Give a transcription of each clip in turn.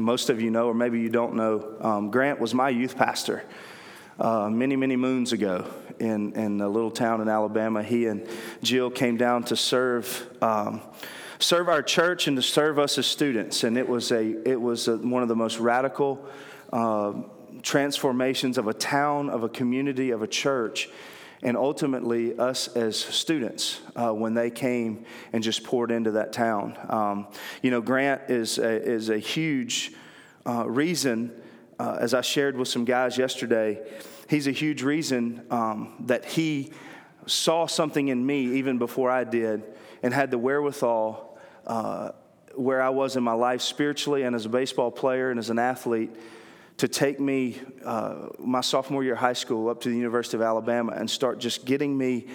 most of you know, or maybe you don't know, um, Grant was my youth pastor uh, many, many moons ago in, in a little town in Alabama. He and Jill came down to serve. Um, serve our church and to serve us as students, and it was a it was a, one of the most radical uh, transformations of a town, of a community, of a church and ultimately us as students uh, when they came and just poured into that town. Um, you know, Grant is a, is a huge uh, reason, uh, as I shared with some guys yesterday, he's a huge reason um, that he saw something in me even before I did and had the wherewithal uh, where I was in my life spiritually and as a baseball player and as an athlete to take me uh, my sophomore year of high school up to the University of Alabama and start just getting me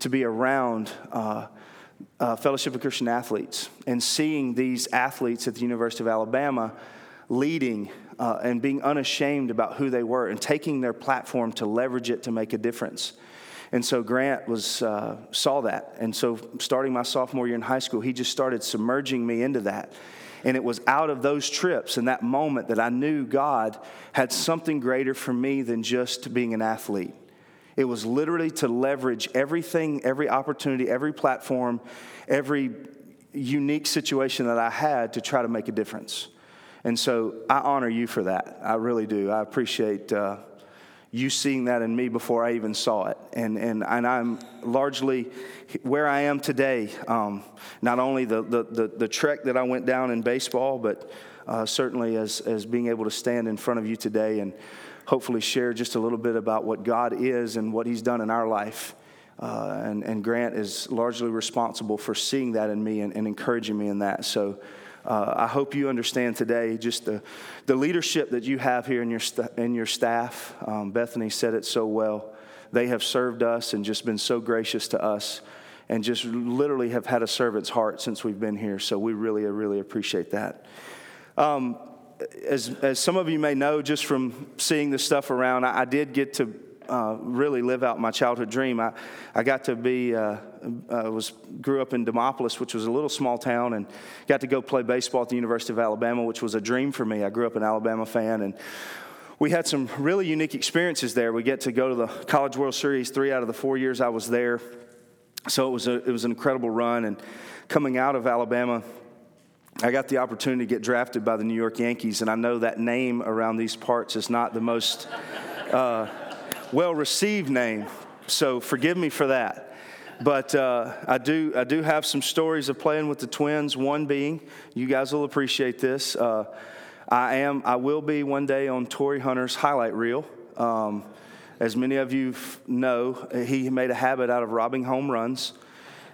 to be around uh, uh, Fellowship of Christian Athletes and seeing these athletes at the University of Alabama leading uh, and being unashamed about who they were and taking their platform to leverage it to make a difference. And so Grant was uh, saw that, and so starting my sophomore year in high school, he just started submerging me into that and it was out of those trips and that moment that I knew God had something greater for me than just being an athlete. It was literally to leverage everything, every opportunity, every platform, every unique situation that I had to try to make a difference. And so I honor you for that. I really do. I appreciate. Uh, you seeing that in me before I even saw it. And, and, and I'm largely where I am today. Um, not only the, the, the, the, trek that I went down in baseball, but uh, certainly as, as being able to stand in front of you today and hopefully share just a little bit about what God is and what He's done in our life. Uh, and, and Grant is largely responsible for seeing that in me and, and encouraging me in that. So, uh, I hope you understand today just the, the leadership that you have here in your, st- in your staff. Um, Bethany said it so well. They have served us and just been so gracious to us and just literally have had a servant's heart since we've been here. So we really, really appreciate that. Um, as, as some of you may know, just from seeing this stuff around, I, I did get to uh, really live out my childhood dream. I, I got to be, uh, uh, was grew up in Demopolis, which was a little small town, and got to go play baseball at the University of Alabama, which was a dream for me. I grew up an Alabama fan, and we had some really unique experiences there. We get to go to the College World Series three out of the four years I was there, so it was a, it was an incredible run. And coming out of Alabama, I got the opportunity to get drafted by the New York Yankees, and I know that name around these parts is not the most. Uh, well received name, so forgive me for that. But uh, I, do, I do have some stories of playing with the twins, one being, you guys will appreciate this. Uh, I, am, I will be one day on Torii Hunter's highlight reel. Um, as many of you know, he made a habit out of robbing home runs.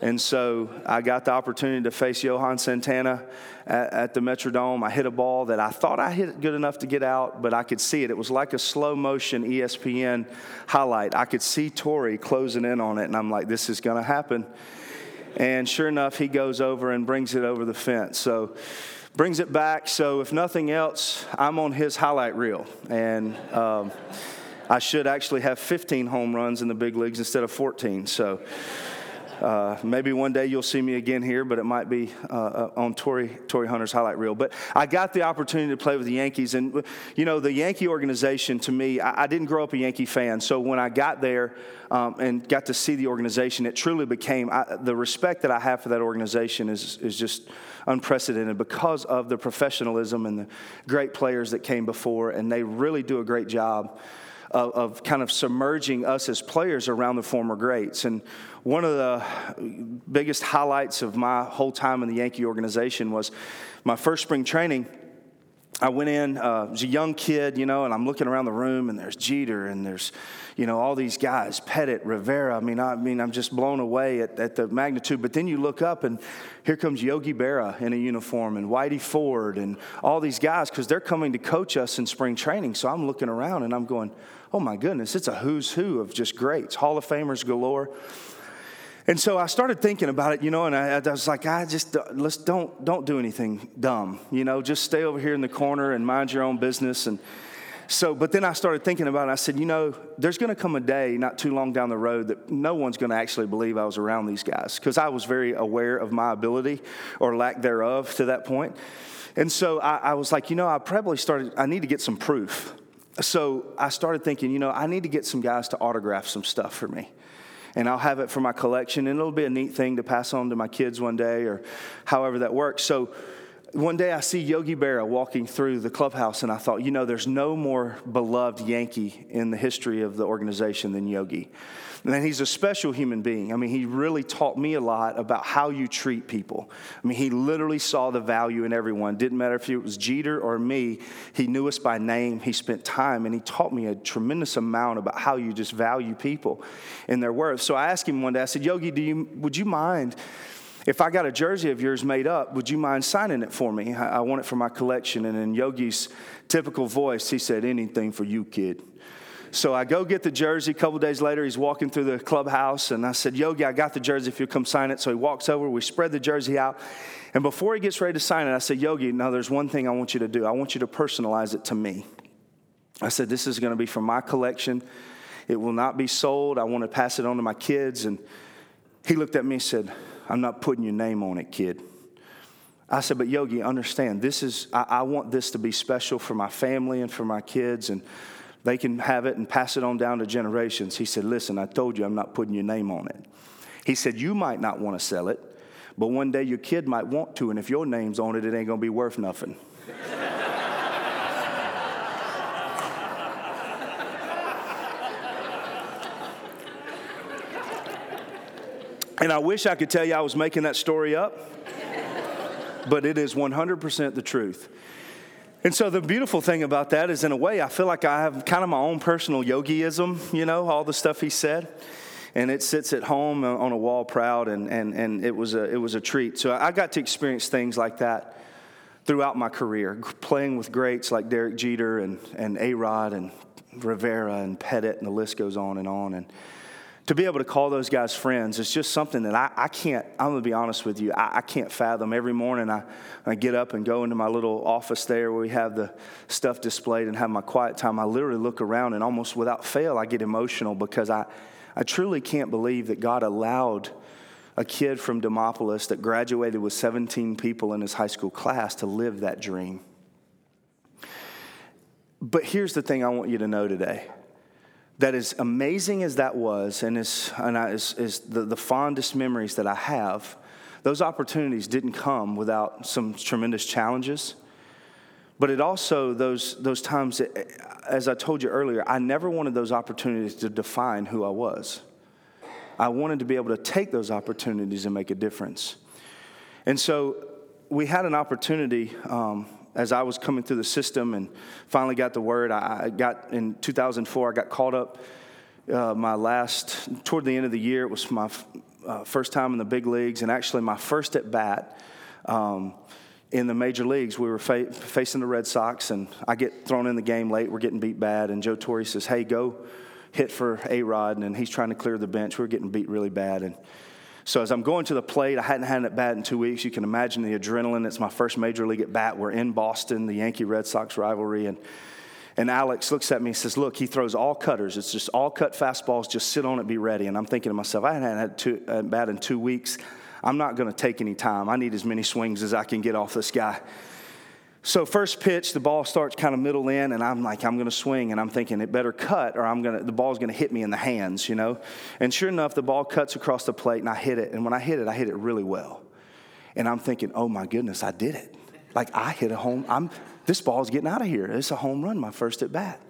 And so I got the opportunity to face Johan Santana at, at, the Metrodome. I hit a ball that I thought I hit good enough to get out, but I could see it. It was like a slow motion ESPN highlight. I could see Torii closing in on it, and I'm like, this is going to happen. And sure enough, he goes over and brings it over the fence. So brings it back. So if nothing else, I'm on his highlight reel. And um, I should actually have 15 home runs in the big leagues instead of 14. So uh, maybe one day you'll see me again here, but it might be uh, uh, on Tory, Torii Hunter's highlight reel. But I got the opportunity to play with the Yankees. And, you know, the Yankee organization to me, I, I didn't grow up a Yankee fan. So when I got there um, and got to see the organization, it truly became I, the respect that I have for that organization is, is just unprecedented because of the professionalism and the great players that came before. And they really do a great job of, of kind of submerging us as players around the former greats. And one of the biggest highlights of my whole time in the Yankee organization was my first spring training. I went in uh, as a young kid, you know, and I'm looking around the room, and there's Jeter, and there's, you know, all these guys, Pettitte, Rivera. I mean, I mean, I'm just blown away at, at the magnitude. But then you look up, and here comes Yogi Berra in a uniform, and Whitey Ford, and all these guys, because they're coming to coach us in spring training. So I'm looking around, and I'm going, oh my goodness, it's a who's who of just greats, Hall of Famers galore. And so I started thinking about it, you know, and I, I, was like, I just uh, let's don't don't do anything dumb, you know, just stay over here in the corner and mind your own business. And So, but then I started thinking about it. I said, you know, there's going to come a day not too long down the road that no one's going to actually believe I was around these guys because I was very aware of my ability or lack thereof to that point. And so I, I was like, you know, I probably started, I need to get some proof. So I started thinking, you know, I need to get some guys to autograph some stuff for me and I'll have it for my collection, and it'll be a neat thing to pass on to my kids one day or however that works. So one day I see Yogi Berra walking through the clubhouse, and I thought, you know, there's no more beloved Yankee in the history of the organization than Yogi. And he's a special human being. I mean, he really taught me a lot about how you treat people. I mean, he literally saw the value in everyone. Didn't matter if it was Jeter or me, he knew us by name. He spent time, and he taught me a tremendous amount about how you just value people and their worth. So I asked him one day, I said, Yogi, do you, would you mind? If I got a jersey of yours made up, would you mind signing it for me? I want it for my collection. And in Yogi's typical voice, he said, Anything for you, kid. So I go get the jersey. A couple days later, he's walking through the clubhouse, and I said, Yogi, I got the jersey if you'll come sign it. So he walks over, we spread the jersey out. And before he gets ready to sign it, I said, Yogi, now there's one thing I want you to do. I want you to personalize it to me. I said, This is going to be from my collection. It will not be sold. I want to pass it on to my kids. And he looked at me and said, I'm not putting your name on it, kid. I said, but Yogi, understand, this is, I, I, want this to be special for my family and for my kids, and they can have it and pass it on down to generations. He said, listen, I told you I'm not putting your name on it. He said, you might not want to sell it, but one day your kid might want to, and if your name's on it, it ain't going to be worth nothing. And I wish I could tell you I was making that story up, but it is 100% the truth. And so the beautiful thing about that is, in a way, I feel like I have kind of my own personal yogiism, you know, all the stuff he said. And it sits at home on a wall proud, and, and, and it, was a, it was a treat. So I got to experience things like that throughout my career, playing with greats like Derek Jeter and, and A Rod and Rivera and Pettitte, and the list goes on and on. And to be able to call those guys friends is just something that I, I can't, I'm gonna be honest with you, I, I, can't fathom. Every morning I, I get up and go into my little office there where we have the stuff displayed and have my quiet time. I literally look around and almost without fail, I get emotional because I, I truly can't believe that God allowed a kid from Demopolis that graduated with 17 people in his high school class to live that dream. But here's the thing I want you to know today that as amazing as that was, and as, and I, as, as the, the fondest memories that I have, those opportunities didn't come without some tremendous challenges. But it also, those, those times, that, as I told you earlier, I never wanted those opportunities to define who I was. I wanted to be able to take those opportunities and make a difference. And so we had an opportunity um, as I was coming through the system and finally got the word, I, got in 2004, I got called up uh, my last, toward the end of the year, it was my uh, first time in the big leagues and actually my first at bat. Um, in the major leagues, we were fa- facing the Red Sox, and I get thrown in the game late. We're getting beat bad, and Joe Torre says, "Hey, go hit for A Rod," and he's trying to clear the bench. We're getting beat really bad, and so as I'm going to the plate, I hadn't had it bat in two weeks. You can imagine the adrenaline. It's my first major league at bat. We're in Boston, the Yankee Red Sox rivalry, and and Alex looks at me and says, "Look, he throws all cutters. It's just all cut fastballs. Just sit on it, be ready." And I'm thinking to myself, I hadn't had two, uh, a bat in two weeks. I'm not going to take any time. I need as many swings as I can get off this guy. So first pitch, the ball starts kind of middle in, and I'm like, I'm to swing, and I'm thinking it better cut, or I'm to the ball's to hit me in the hands, you know. And sure enough, the ball cuts across the plate, and I hit it. And when I hit it, I hit it really well. And I'm thinking, oh my goodness, I did it. Like I hit a home. I'm this ball's getting out of here. It's a home run, my first at bat.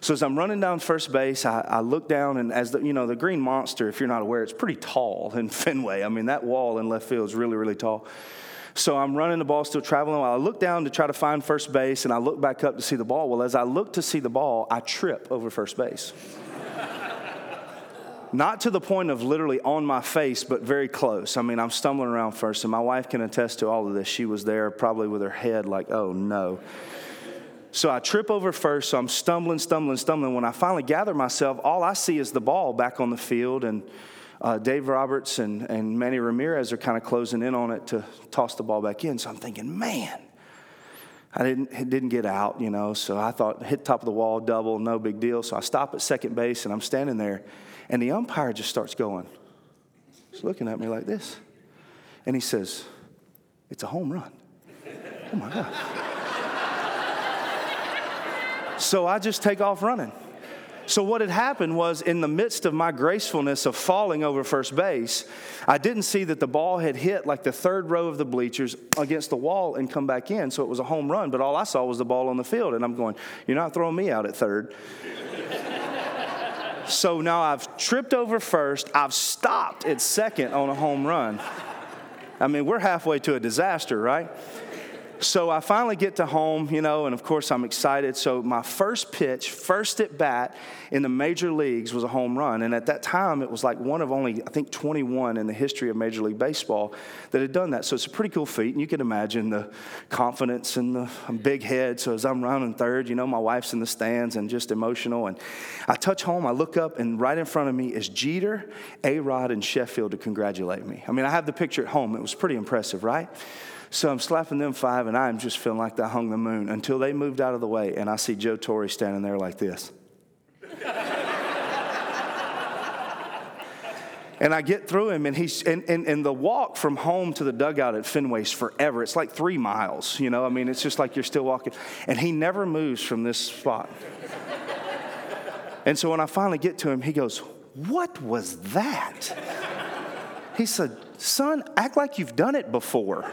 So as I'm running down first base, I, I, look down, and as the, you know, the Green Monster, if you're not aware, it's pretty tall in Fenway. I mean, that wall in left field is really, really tall. So I'm running the ball, still traveling. I look down to try to find first base, and I look back up to see the ball. Well, as I look to see the ball, I trip over first base. Not to the point of literally on my face, but very close. I mean, I'm stumbling around first, and my wife can attest to all of this. She was there probably with her head like, oh no. So I trip over first, so I'm stumbling, stumbling, stumbling. When I finally gather myself, all I see is the ball back on the field, and uh, Dave Roberts and, and Manny Ramirez are kind of closing in on it to toss the ball back in. So I'm thinking, man, I didn't, it didn't get out, you know, so I thought hit top of the wall, double, no big deal. So I stop at second base and I'm standing there, and the umpire just starts going. He's looking at me like this. And he says, It's a home run. Oh my God. so I just take off running. So, what had happened was in the midst of my gracefulness of falling over first base, I didn't see that the ball had hit like the third row of the bleachers against the wall and come back in. So, it was a home run, but all I saw was the ball on the field. And I'm going, You're not throwing me out at third. so now I've tripped over first, I've stopped at second on a home run. I mean, we're halfway to a disaster, right? So I finally get to home, you know, and of course I'm excited. So my first pitch, first at bat in the major leagues was a home run. And at that time, it was like one of only, I think, 21 in the history of Major League Baseball that had done that. So it's a pretty cool feat. And you can imagine the confidence and the big head. So as I'm running third, you know, my wife's in the stands and just emotional. And I touch home, I look up, and right in front of me is Jeter, A Rod, and Sheffield to congratulate me. I mean, I have the picture at home. It was pretty impressive, right? So I'm slapping them five, and I'm just feeling like I hung the moon until they moved out of the way, and I see Joe Torre standing there like this. and I get through him, and he's and, and, and the walk from home to the dugout at Fenway's forever. It's like three miles, you know. I mean, it's just like you're still walking, and he never moves from this spot. and so when I finally get to him, he goes, "What was that?" He said, "Son, act like you've done it before."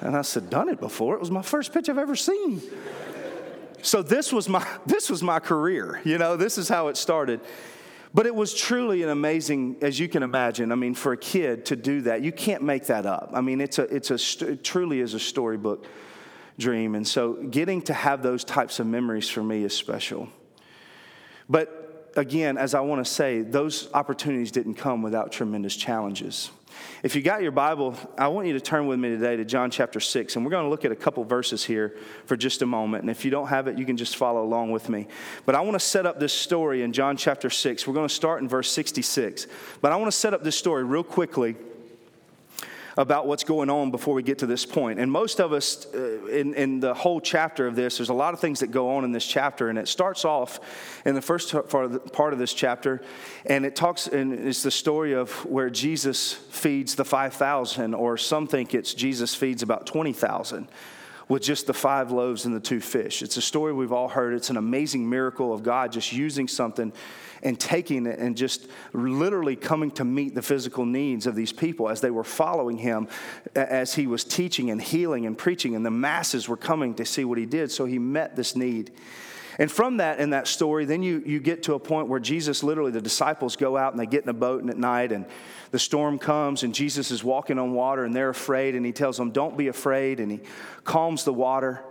And I said, Done it before. It was my first pitch I've ever seen. So this was my this was my career. You know, this is how it started. But it was truly an amazing, as you can imagine. I mean, for a kid to do that, you can't make that up. I mean, it's a, it's a, it truly is a storybook dream. And so getting to have those types of memories for me is special. But again, as I want to say, those opportunities didn't come without tremendous challenges. If you got your Bible, I want you to turn with me today to John chapter 6, and we're going to look at a couple verses here for just a moment. And if you don't have it, you can just follow along with me. But I want to set up this story in John chapter 6. We're going to start in verse 66. But I want to set up this story real quickly about what's going on before we get to this point. And most of us, uh, in, in the whole chapter of this, there's a lot of things that go on in this chapter. And it starts off in the first part of this chapter, and it talks, and it's the story of where Jesus feeds the 5,000, or some think it's Jesus feeds about 20,000 with just the five loaves and the two fish. It's a story we've all heard. It's an amazing miracle of God just using something and taking it and just literally coming to meet the physical needs of these people as they were following him as he was teaching and healing and preaching, and the masses were coming to see what he did. So he met this need. And from that, in that story, then you, you get to a point where Jesus, literally, the disciples go out and they get in a boat and at night, and the storm comes, and Jesus is walking on water, and they're afraid, and he tells them, Don't be afraid, and he calms the water.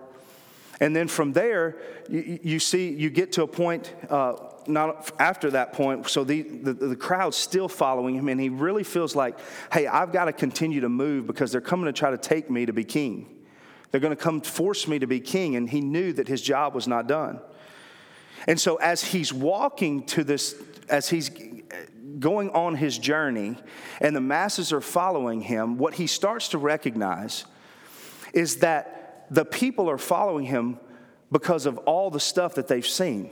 And then from there, you, you see, you get to a point uh, not after that point, so the, the, the, crowd's still following him, and he really feels like, hey, I've got to continue to move because they're coming to try to take me to be king. They're going to come force me to be king, and he knew that his job was not done. And so, as he's walking to this, as he's going on his journey, and the masses are following him, what he starts to recognize is that the people are following him because of all the stuff that they've seen.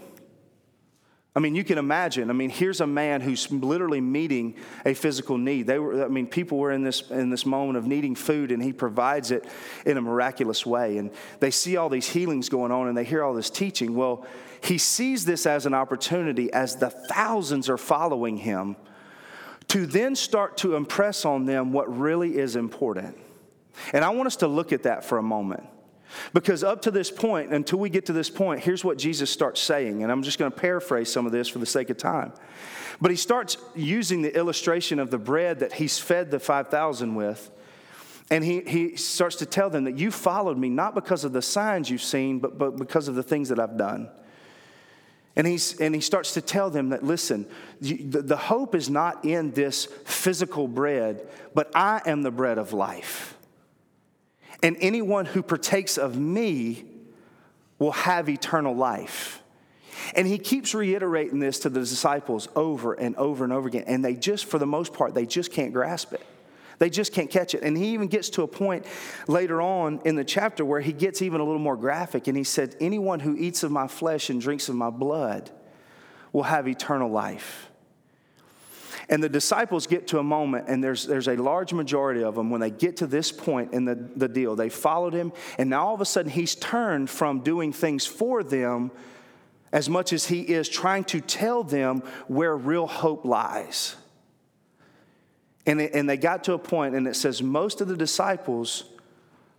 I mean, you can imagine. I mean, here's a man who's literally meeting a physical need. They were, I mean, people were in this in this moment of needing food, and he provides it in a miraculous way. And they see all these healings going on, and they hear all this teaching. Well, he sees this as an opportunity as the thousands are following him to then start to impress on them what really is important. And I want us to look at that for a moment. Because up to this point, until we get to this point, here's what Jesus starts saying. And I'm just going to paraphrase some of this for the sake of time. But he starts using the illustration of the bread that he's fed the 5,000 with. And he, he starts to tell them that you followed me not because of the signs you've seen, but, but because of the things that I've done. And, he's, and he starts to tell them that, listen, the, the hope is not in this physical bread, but I am the bread of life. And anyone who partakes of me will have eternal life. And he keeps reiterating this to the disciples over and over and over again. And they just, for the most part, they just can't grasp it. They just can't catch it. And he even gets to a point later on in the chapter where he gets even a little more graphic and he said, Anyone who eats of my flesh and drinks of my blood will have eternal life. And the disciples get to a moment, and there's, there's a large majority of them, when they get to this point in the, the deal, they followed him, and now all of a sudden he's turned from doing things for them as much as he is trying to tell them where real hope lies. And, it, and they got to a point, and it says most of the disciples,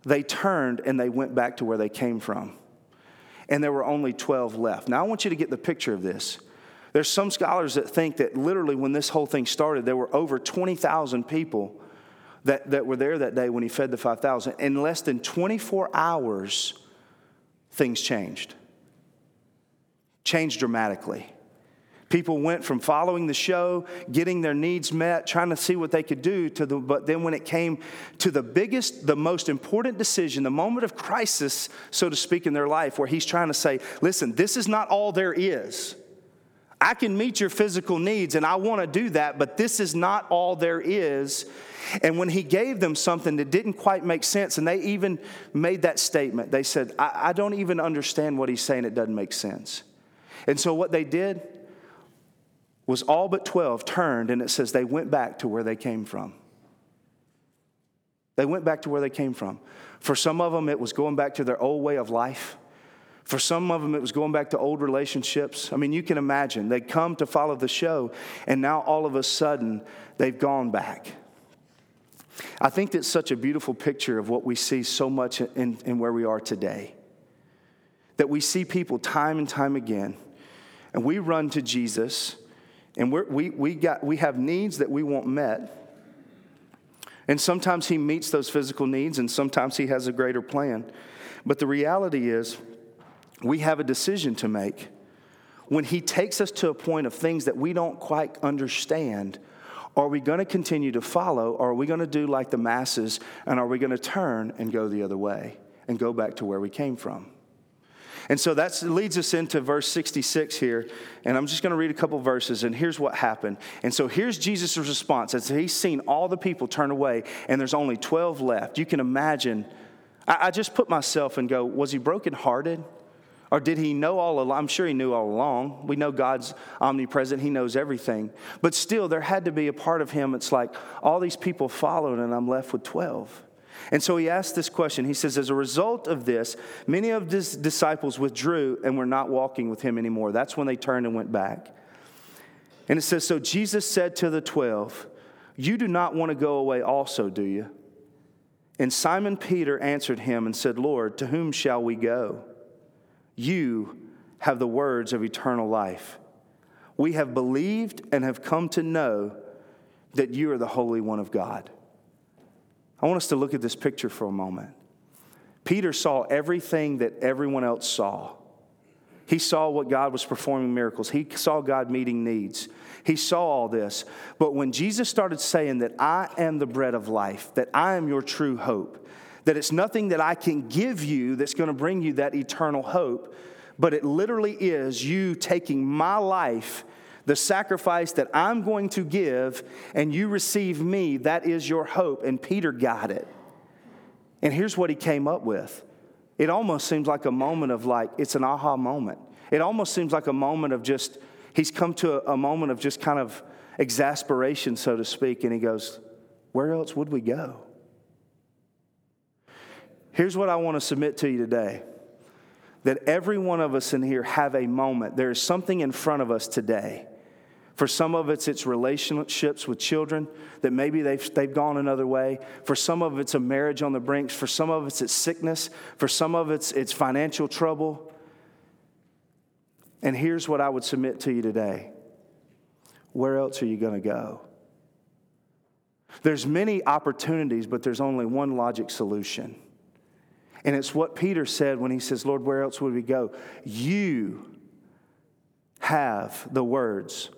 they turned and they went back to where they came from. And there were only 12 left. Now, I want you to get the picture of this. There's some scholars that think that literally when this whole thing started, there were over 20,000 people that, that were there that day when he fed the 5,000. In less than 24 hours, things changed. Changed dramatically. People went from following the show, getting their needs met, trying to see what they could do, to the, but then when it came to the biggest, the most important decision, the moment of crisis, so to speak, in their life, where he's trying to say, listen, this is not all there is. I can meet your physical needs and I want to do that, but this is not all there is. And when he gave them something that didn't quite make sense, and they even made that statement, they said, I, I don't even understand what he's saying, it doesn't make sense. And so what they did was all but 12 turned, and it says they went back to where they came from. They went back to where they came from. For some of them, it was going back to their old way of life. For some of them, it was going back to old relationships. I mean, you can imagine. They come to follow the show, and now all of a sudden, they've gone back. I think that's such a beautiful picture of what we see so much in, in where we are today. That we see people time and time again, and we run to Jesus, and we we, got, we have needs that we want met. And sometimes He meets those physical needs, and sometimes He has a greater plan. But the reality is, we have a decision to make. When He takes us to a point of things that we don't quite understand, are we going to continue to follow, or are we going to do like the masses, and are we going to turn and go the other way and go back to where we came from? And so that leads us into verse 66 here. And I'm just going to read a couple verses, and here's what happened. And so here's Jesus' response. As he's seen all the people turn away, and there's only 12 left. You can imagine. I, I just put myself and go, was he brokenhearted? Or did he know all along? I'm sure he knew all along. We know God's omnipresent, he knows everything. But still, there had to be a part of him. It's like all these people followed, and I'm left with 12. And so he asked this question. He says, As a result of this, many of his disciples withdrew and were not walking with him anymore. That's when they turned and went back. And it says, So Jesus said to the 12, You do not want to go away also, do you? And Simon Peter answered him and said, Lord, to whom shall we go? You have the words of eternal life. We have believed and have come to know that you are the Holy One of God. I want us to look at this picture for a moment. Peter saw everything that everyone else saw. He saw what God was performing miracles. He saw God meeting needs. He saw all this. But when Jesus started saying that I am the bread of life, that I am your true hope, that it's nothing that I can give you that's going to bring you that eternal hope, but it literally is you taking my life, the sacrifice that I'm going to give, and you receive me. That is your hope. And Peter got it. And here's what he came up with it almost seems like a moment of like, it's an aha moment. It almost seems like a moment of just, he's come to a, a moment of just kind of exasperation, so to speak, and he goes, Where else would we go? Here's what I want to submit to you today that every one of us in here have a moment. There is something in front of us today. For some of it's it's relationships with children that maybe they've, they've gone another way. For some of it's a marriage on the brink. For some of it's it's sickness. For some of it's it's financial trouble. And here's what I would submit to you today. Where else are you going to go? There's many opportunities, but there's only one logic solution. And it's what Peter said when he says, Lord, where else would we go? You have the words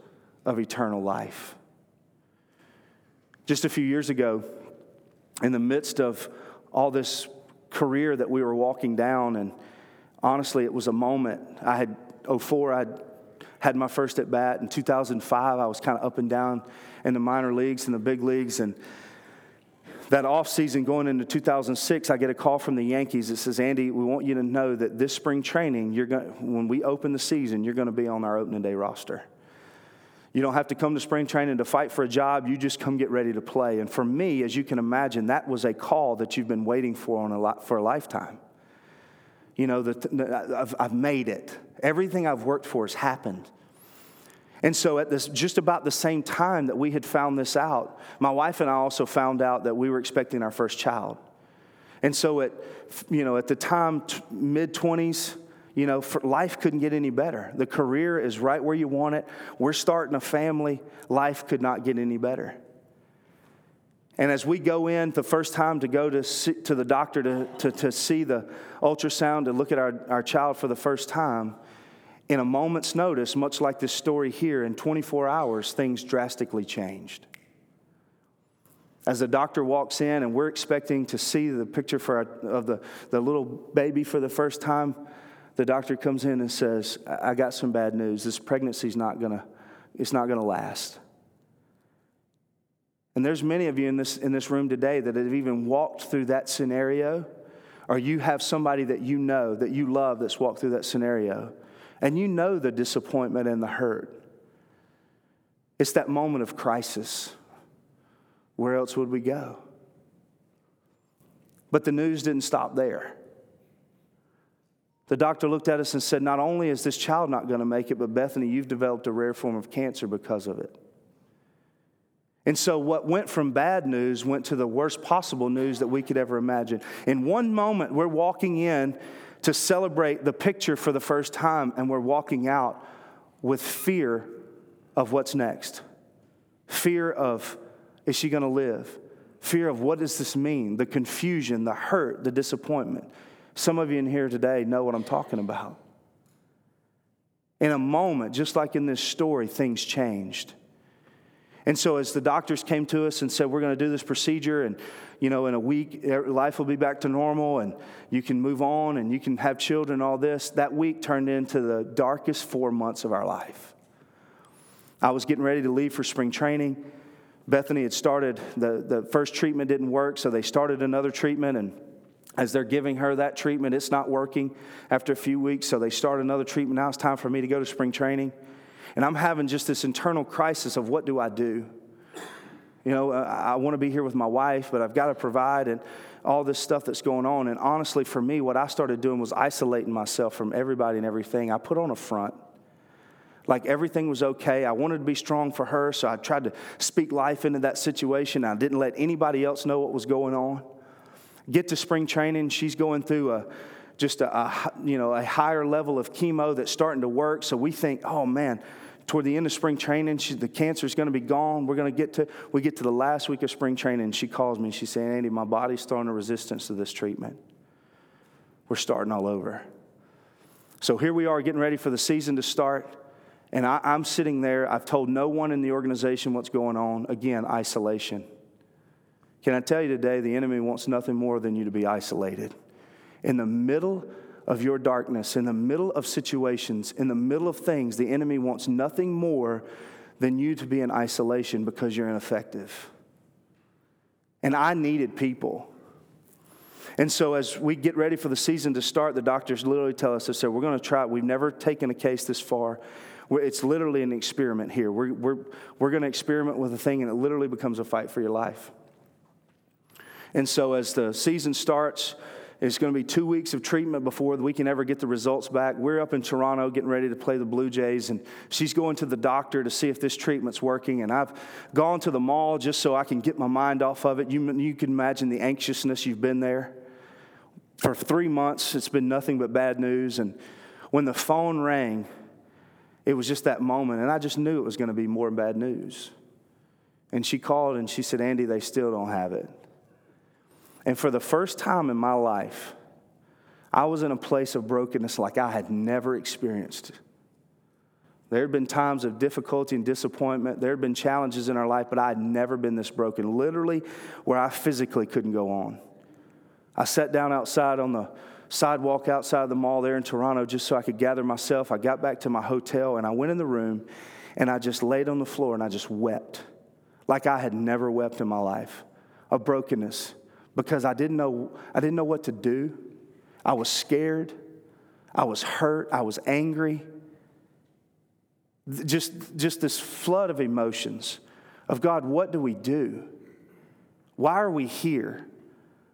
of eternal life. Just a few years ago, in the midst of all this career that we were walking down, and honestly, it was a moment. I had 04, I had my first at bat. In 2005, I was kind of up and down in the minor leagues and the big leagues, and that off season going into 2006, I get a call from the Yankees that says, Andy, we want you to know that this spring training, you're going when we open the season, you're going to be on our opening day roster. You don't have to come to spring training to fight for a job. You just come get ready to play. And for me, as you can imagine, that was a call that you've been waiting for on a lot, for a lifetime. You know, the, I've, I've made it. Everything I've worked for has happened. And so, at this, just about the same time that we had found this out, my wife and I also found out that we were expecting our first child. And so, at, you know, at the time, t- mid 20s, you know, life couldn't get any better. The career is right where you want it. We're starting a family. Life could not get any better. And as we go in the first time to go to, see, to the doctor to, to, to see the ultrasound, to look at our, our child for the first time, in a moment's notice, much like this story here, in 24 hours, things drastically changed. As the doctor walks in and we're expecting to see the picture for our, of the, the little baby for the first time, the doctor comes in and says, I got some bad news. This pregnancy's not gonna, it's not gonna last. And there's many of you in this, in this room today that have even walked through that scenario, or you have somebody that you know, that you love, that's walked through that scenario. And you know the disappointment and the hurt. It's that moment of crisis. Where else would we go? But the news didn't stop there. The doctor looked at us and said, Not only is this child not going to make it, but Bethany, you've developed a rare form of cancer because of it. And so, what went from bad news went to the worst possible news that we could ever imagine. In one moment, we're walking in to celebrate the picture for the first time, and we're walking out with fear of what's next. Fear of, is she going to live? Fear of what does this mean? The confusion, the hurt, the disappointment. Some of you in here today know what I'm talking about. In a moment, just like in this story, things changed. And so, as the doctors came to us and said, We're going to do this procedure, and you know, in a week, er, life will be back to normal and you can move on and you can have children, all this. That week turned into the darkest four months of our life. I was getting ready to leave for spring training. Bethany had started, the, the first treatment didn't work, so they started another treatment. And as they're giving her that treatment, it's not working after a few weeks, so they start another treatment. Now it's time for me to go to spring training. And I'm having just this internal crisis of what do I do? You know, uh, I want to be here with my wife, but I've got to provide and all this stuff that's going on. And honestly, for me, what I started doing was isolating myself from everybody and everything. I put on a front. Like everything was okay. I wanted to be strong for her, so I tried to speak life into that situation. I didn't let anybody else know what was going on. Get to spring training, she's going through a just a, a you know a higher level of chemo that's starting to work. So we think, oh man, toward the end of spring training, she, the cancer is going to be gone. We're going to get to, we get to the last week of spring training, and she calls me. and she's saying, Andy, my body's throwing a resistance to this treatment. We're starting all over. So here we are getting ready for the season to start. And I, I'm sitting there. I've told no one in the organization what's going on. Again, isolation. Can I tell you today, the enemy wants nothing more than you to be isolated. In the middle of your darkness, in the middle of situations, in the middle of things, the enemy wants nothing more than you to be in isolation because you're ineffective. And I needed people. And so, as we get ready for the season to start, the doctors literally tell us, they said, We're going to try. We've never taken a case this far. It's literally an experiment here. We're, we're, we're going to experiment with a thing, and it literally becomes a fight for your life. And so, as the season starts, it's going to be two weeks of treatment before we can ever get the results back. We're up in Toronto getting ready to play the Blue Jays, and she's going to the doctor to see if this treatment's working. And I've gone to the mall just so I can get my mind off of it. You, you can imagine the anxiousness you've been there. For three months, it's been nothing but bad news. And when the phone rang, it was just that moment, and I just knew it was going to be more bad news. And she called and she said, Andy, they still don't have it. And for the first time in my life, I was in a place of brokenness like I had never experienced. There had been times of difficulty and disappointment. There had been challenges in our life, but I had never been this broken, literally, where I physically couldn't go on. I sat down outside on the sidewalk outside of the mall there in Toronto just so I could gather myself. I got back to my hotel and I went in the room and I just laid on the floor and I just wept like I had never wept in my life. of brokenness because I didn't know, I didn't know what to do. I was scared. I was hurt. I was angry. Just, just this flood of emotions of God, what do we do? Why are we here?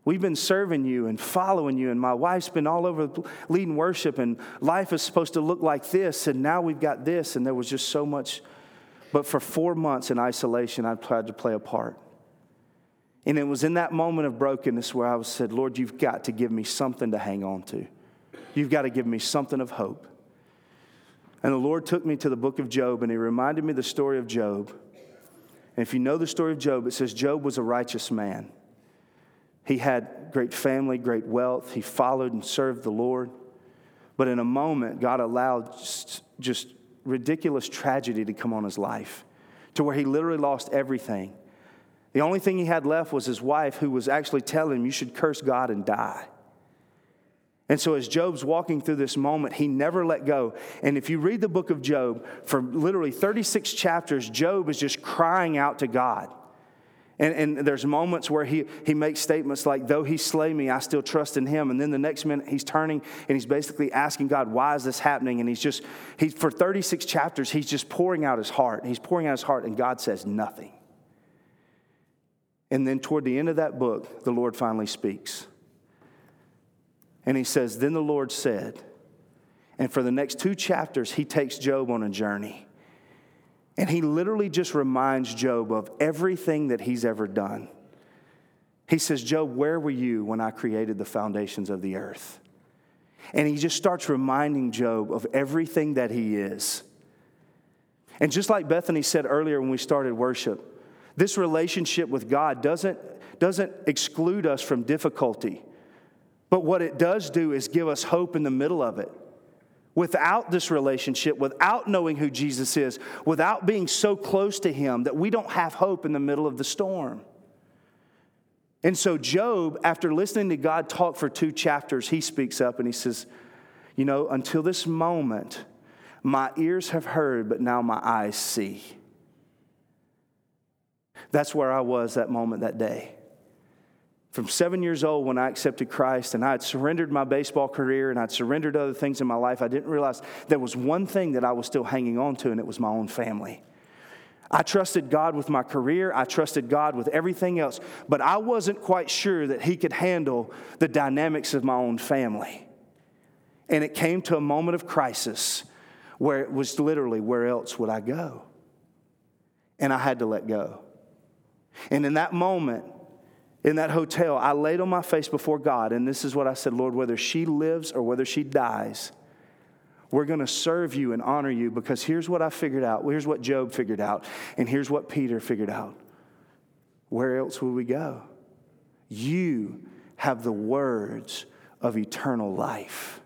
We've been serving you and following you, and my wife's been all over leading worship, and life is supposed to look like this, and now we've got this, and there was just so much. But for four months in isolation, I tried to play a part. And it was in that moment of brokenness where I said, Lord, you've got to give me something to hang on to. You've got to give me something of hope. And the Lord took me to the book of Job and he reminded me the story of Job. And if you know the story of Job, it says Job was a righteous man. He had great family, great wealth. He followed and served the Lord. But in a moment, God allowed just, just ridiculous tragedy to come on his life to where he literally lost everything. The only thing he had left was his wife, who was actually telling him, You should curse God and die. And so, as Job's walking through this moment, he never let go. And if you read the book of Job, for literally 36 chapters, Job is just crying out to God. And, and, there's moments where he, he makes statements like, Though he slay me, I still trust in him. And then the next minute, he's turning and he's basically asking God, Why is this happening? And he's just, he's, for 36 chapters, he's just pouring out his heart. He's pouring out his heart, and God says nothing. And then toward the end of that book, the Lord finally speaks. And he says, Then the Lord said, and for the next two chapters, he takes Job on a journey. And he literally just reminds Job of everything that he's ever done. He says, Job, where were you when I created the foundations of the earth? And he just starts reminding Job of everything that he is. And just like Bethany said earlier when we started worship, this relationship with God doesn't, doesn't exclude us from difficulty. But what it does do is give us hope in the middle of it. Without this relationship, without knowing who Jesus is, without being so close to Him that we don't have hope in the middle of the storm. And so, Job, after listening to God talk for two chapters, he speaks up and he says, You know, until this moment, my ears have heard, but now my eyes see. That's where I was that moment that day from seven years old when I accepted Christ and I had surrendered my baseball career and I'd surrendered other things in my life, I didn't realize there was one thing that I was still hanging on to, and it was my own family. I trusted God with my career, I trusted God with everything else, but I wasn't quite sure that He could handle the dynamics of my own family. And it came to a moment of crisis where it was literally, where else would I go? And I had to let go. And in that moment, in that hotel, I laid on my face before God, and this is what I said Lord, whether she lives or whether she dies, we're going to serve you and honor you because here's what I figured out. Here's what Job figured out, and here's what Peter figured out. Where else would we go? You have the words of eternal life.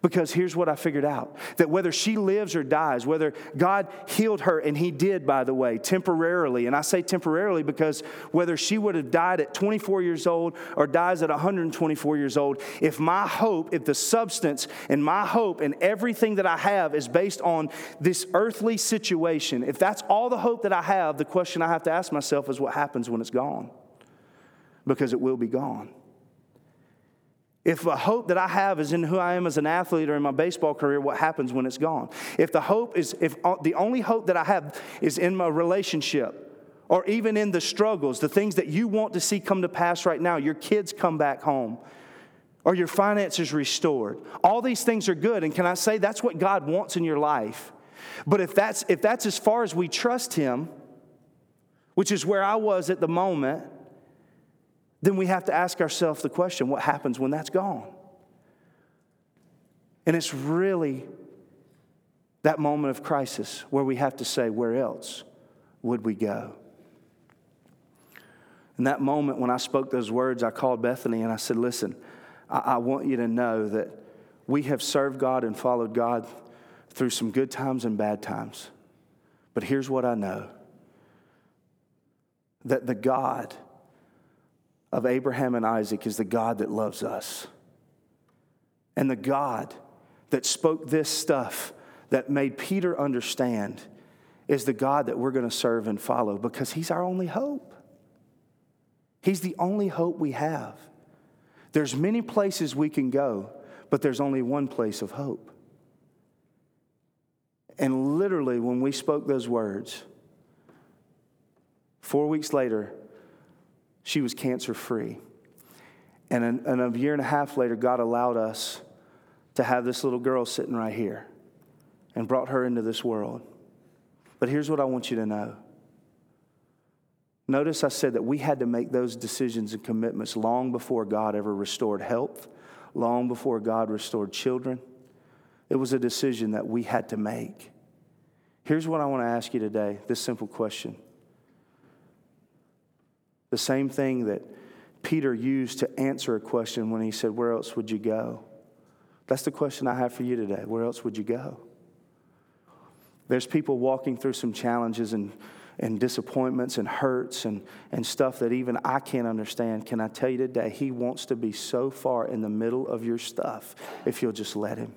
Because here's what I figured out that whether she lives or dies, whether God healed her, and He did, by the way, temporarily, and I say temporarily because whether she would have died at 24 years old or dies at 124 years old, if my hope, if the substance and my hope and everything that I have is based on this earthly situation, if that's all the hope that I have, the question I have to ask myself is what happens when it's gone? Because it will be gone. If the hope that I have is in who I am as an athlete or in my baseball career, what happens when it's gone? If the hope is, if the only hope that I have is in my relationship, or even in the struggles, the things that you want to see come to pass right now, your kids come back home, or your finances restored. All these things are good, and can I say that's what God wants in your life? But if that's if that's as far as we trust Him, which is where I was at the moment, then we have to ask ourselves the question what happens when that's gone? And it's really that moment of crisis where we have to say, where else would we go? In that moment when I spoke those words, I called Bethany and I said, Listen, I, I want you to know that we have served God and followed God through some good times and bad times. But here's what I know that the God of Abraham and Isaac is the God that loves us. And the God that spoke this stuff that made Peter understand is the God that we're going to serve and follow because he's our only hope. He's the only hope we have. There's many places we can go, but there's only one place of hope. And literally, when we spoke those words, four weeks later, she was cancer free. And, and a year and a half later, God allowed us to have this little girl sitting right here and brought her into this world. But here's what I want you to know. Notice I said that we had to make those decisions and commitments long before God ever restored health, long before God restored children. It was a decision that we had to make. Here's what I want to ask you today this simple question. The same thing that Peter used to answer a question when he said, Where else would you go? That's the question I have for you today. Where else would you go? There's people walking through some challenges and, and disappointments and hurts and, and stuff that even I can't understand. Can I tell you today, He wants to be so far in the middle of your stuff if you'll just let Him.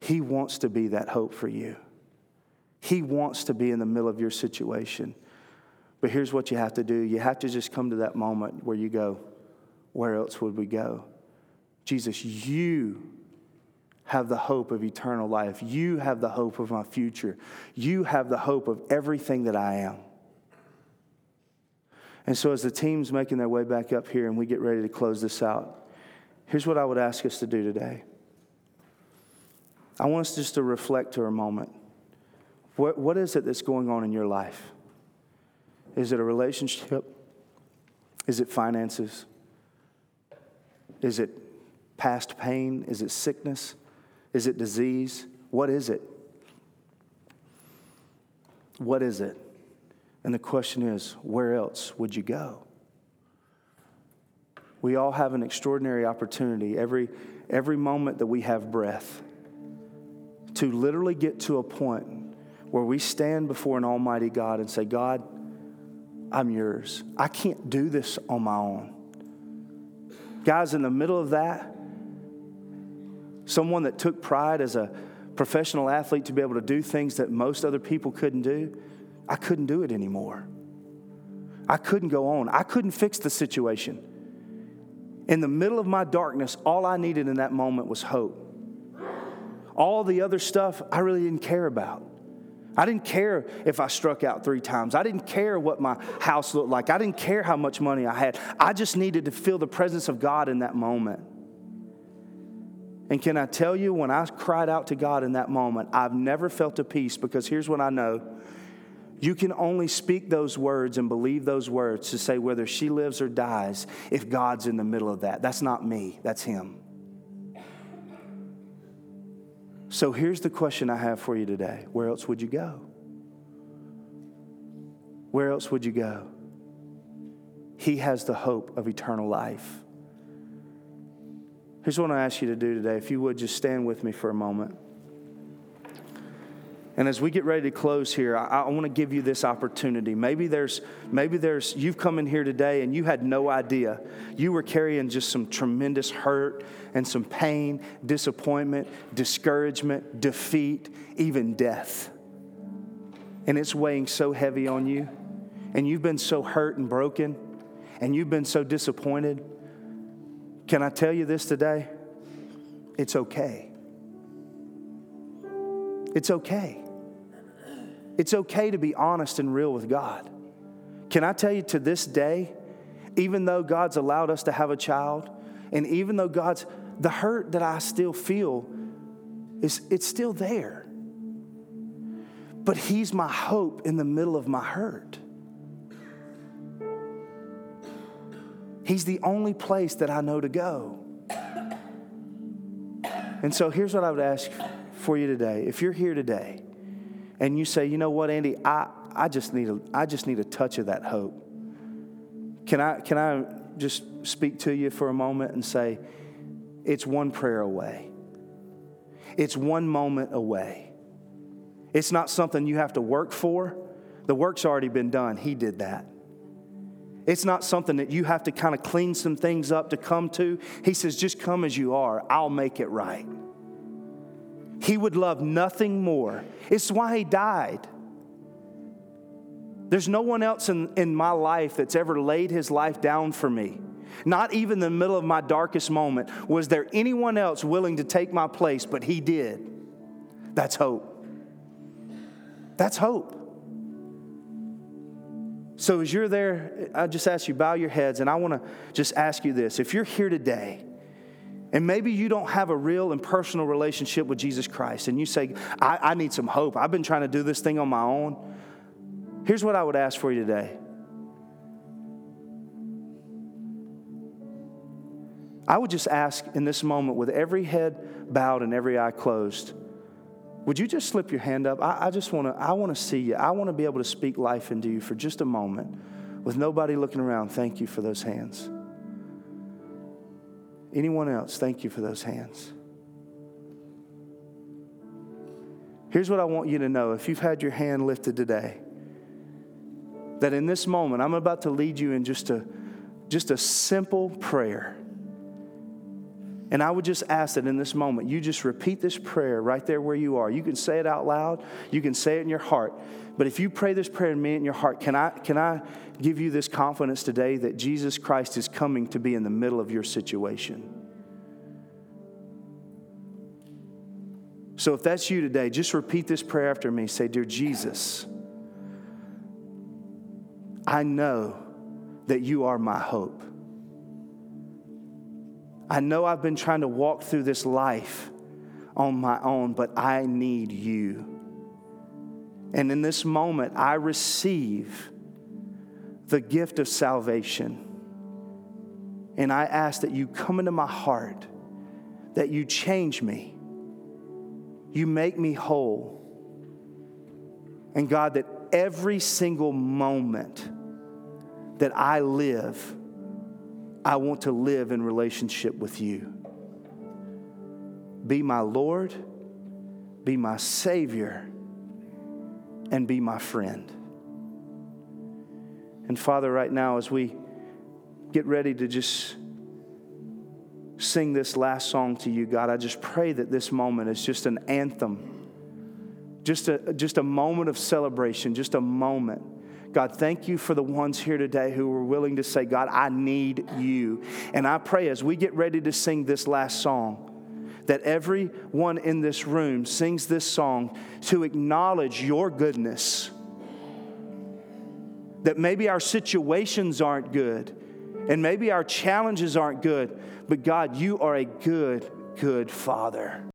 He wants to be that hope for you. He wants to be in the middle of your situation. But here's what you have to do you have to just come to that moment where you go, Where else would we go? Jesus, you have the hope of eternal life. You have the hope of my future. You have the hope of everything that I am. And so, as the team's making their way back up here and we get ready to close this out, here's what I would ask us to do today. I want us just to reflect for a moment. What, what is it that's going on in your life? Is it a relationship? Is it finances? Is it past pain? Is it sickness? Is it disease? What is it? What is it? And the question is, where else would you go? We all have an extraordinary opportunity every, every moment that we have breath to literally get to a point where we stand before an almighty God and say, God, I'm yours. I can't do this on my own. Guys, in the middle of that, someone that took pride as a professional athlete to be able to do things that most other people couldn't do, I couldn't do it anymore. I couldn't go on. I couldn't fix the situation. In the middle of my darkness, all I needed in that moment was hope. All the other stuff I really didn't care about. I didn't care if I struck out three times. I didn't care what my house looked like. I didn't care how much money I had. I just needed to feel the presence of God in that moment. And can I tell you, when I cried out to God in that moment, I've never felt a peace because here's what I know. You can only speak those words and believe those words to say whether she lives or dies if God's in the middle of that. That's not me, that's Him. So here's the question I have for you today Where else would you go? Where else would you go? He has the hope of eternal life. Here's what I ask you to do today. If you would just stand with me for a moment. And as we get ready to close here, I, I want to give you this opportunity. Maybe there's, maybe there's, you've come in here today and you had no idea. You were carrying just some tremendous hurt and some pain, disappointment, discouragement, defeat, even death. And it's weighing so heavy on you. And you've been so hurt and broken. And you've been so disappointed. Can I tell you this today? It's okay. It's okay. It's okay to be honest and real with God. Can I tell you to this day, even though God's allowed us to have a child, and even though God's, the hurt that I still feel is it's still there. But He's my hope in the middle of my hurt. He's the only place that I know to go. And so here's what I would ask for you today. If you're here today and you say, you know what, Andy, I, I, just, need a, I just need a touch of that hope. Can I, can I just speak to you for a moment and say, it's one prayer away, it's one moment away. It's not something you have to work for. The work's already been done. He did that. It's not something that you have to kind of clean some things up to come to. He says, just come as you are. I'll make it right. He would love nothing more. It's why he died. There's no one else in, in my life that's ever laid his life down for me. Not even in the middle of my darkest moment was there anyone else willing to take my place, but he did. That's hope. That's hope. So, as you're there, I just ask you, bow your heads, and I want to just ask you this. If you're here today, and maybe you don't have a real and personal relationship with Jesus Christ, and you say, I, I need some hope. I've been trying to do this thing on my own. Here's what I would ask for you today I would just ask in this moment, with every head bowed and every eye closed, would you just slip your hand up? I, I just want to, I want to see you. I want to be able to speak life into you for just a moment with nobody looking around. Thank you for those hands. Anyone else, thank you for those hands. Here's what I want you to know if you've had your hand lifted today, that in this moment, I'm about to lead you in just a, just a simple prayer. And I would just ask that in this moment, you just repeat this prayer right there where you are. You can say it out loud, you can say it in your heart. But if you pray this prayer and mean in your heart, can I, can I give you this confidence today that Jesus Christ is coming to be in the middle of your situation? So if that's you today, just repeat this prayer after me. Say, Dear Jesus, I know that you are my hope. I know I've been trying to walk through this life on my own, but I need you. And in this moment, I receive the gift of salvation. And I ask that you come into my heart, that you change me, you make me whole. And God, that every single moment that I live, I want to live in relationship with you. Be my Lord, be my Savior, and be my friend. And Father, right now, as we get ready to just sing this last song to you, God, I just pray that this moment is just an anthem, just a, just a moment of celebration, just a moment God, thank you for the ones here today who were willing to say, God, I need you. And I pray as we get ready to sing this last song, that everyone in this room sings this song to acknowledge your goodness. That maybe our situations aren't good, and maybe our challenges aren't good, but God, you are a good, good Father.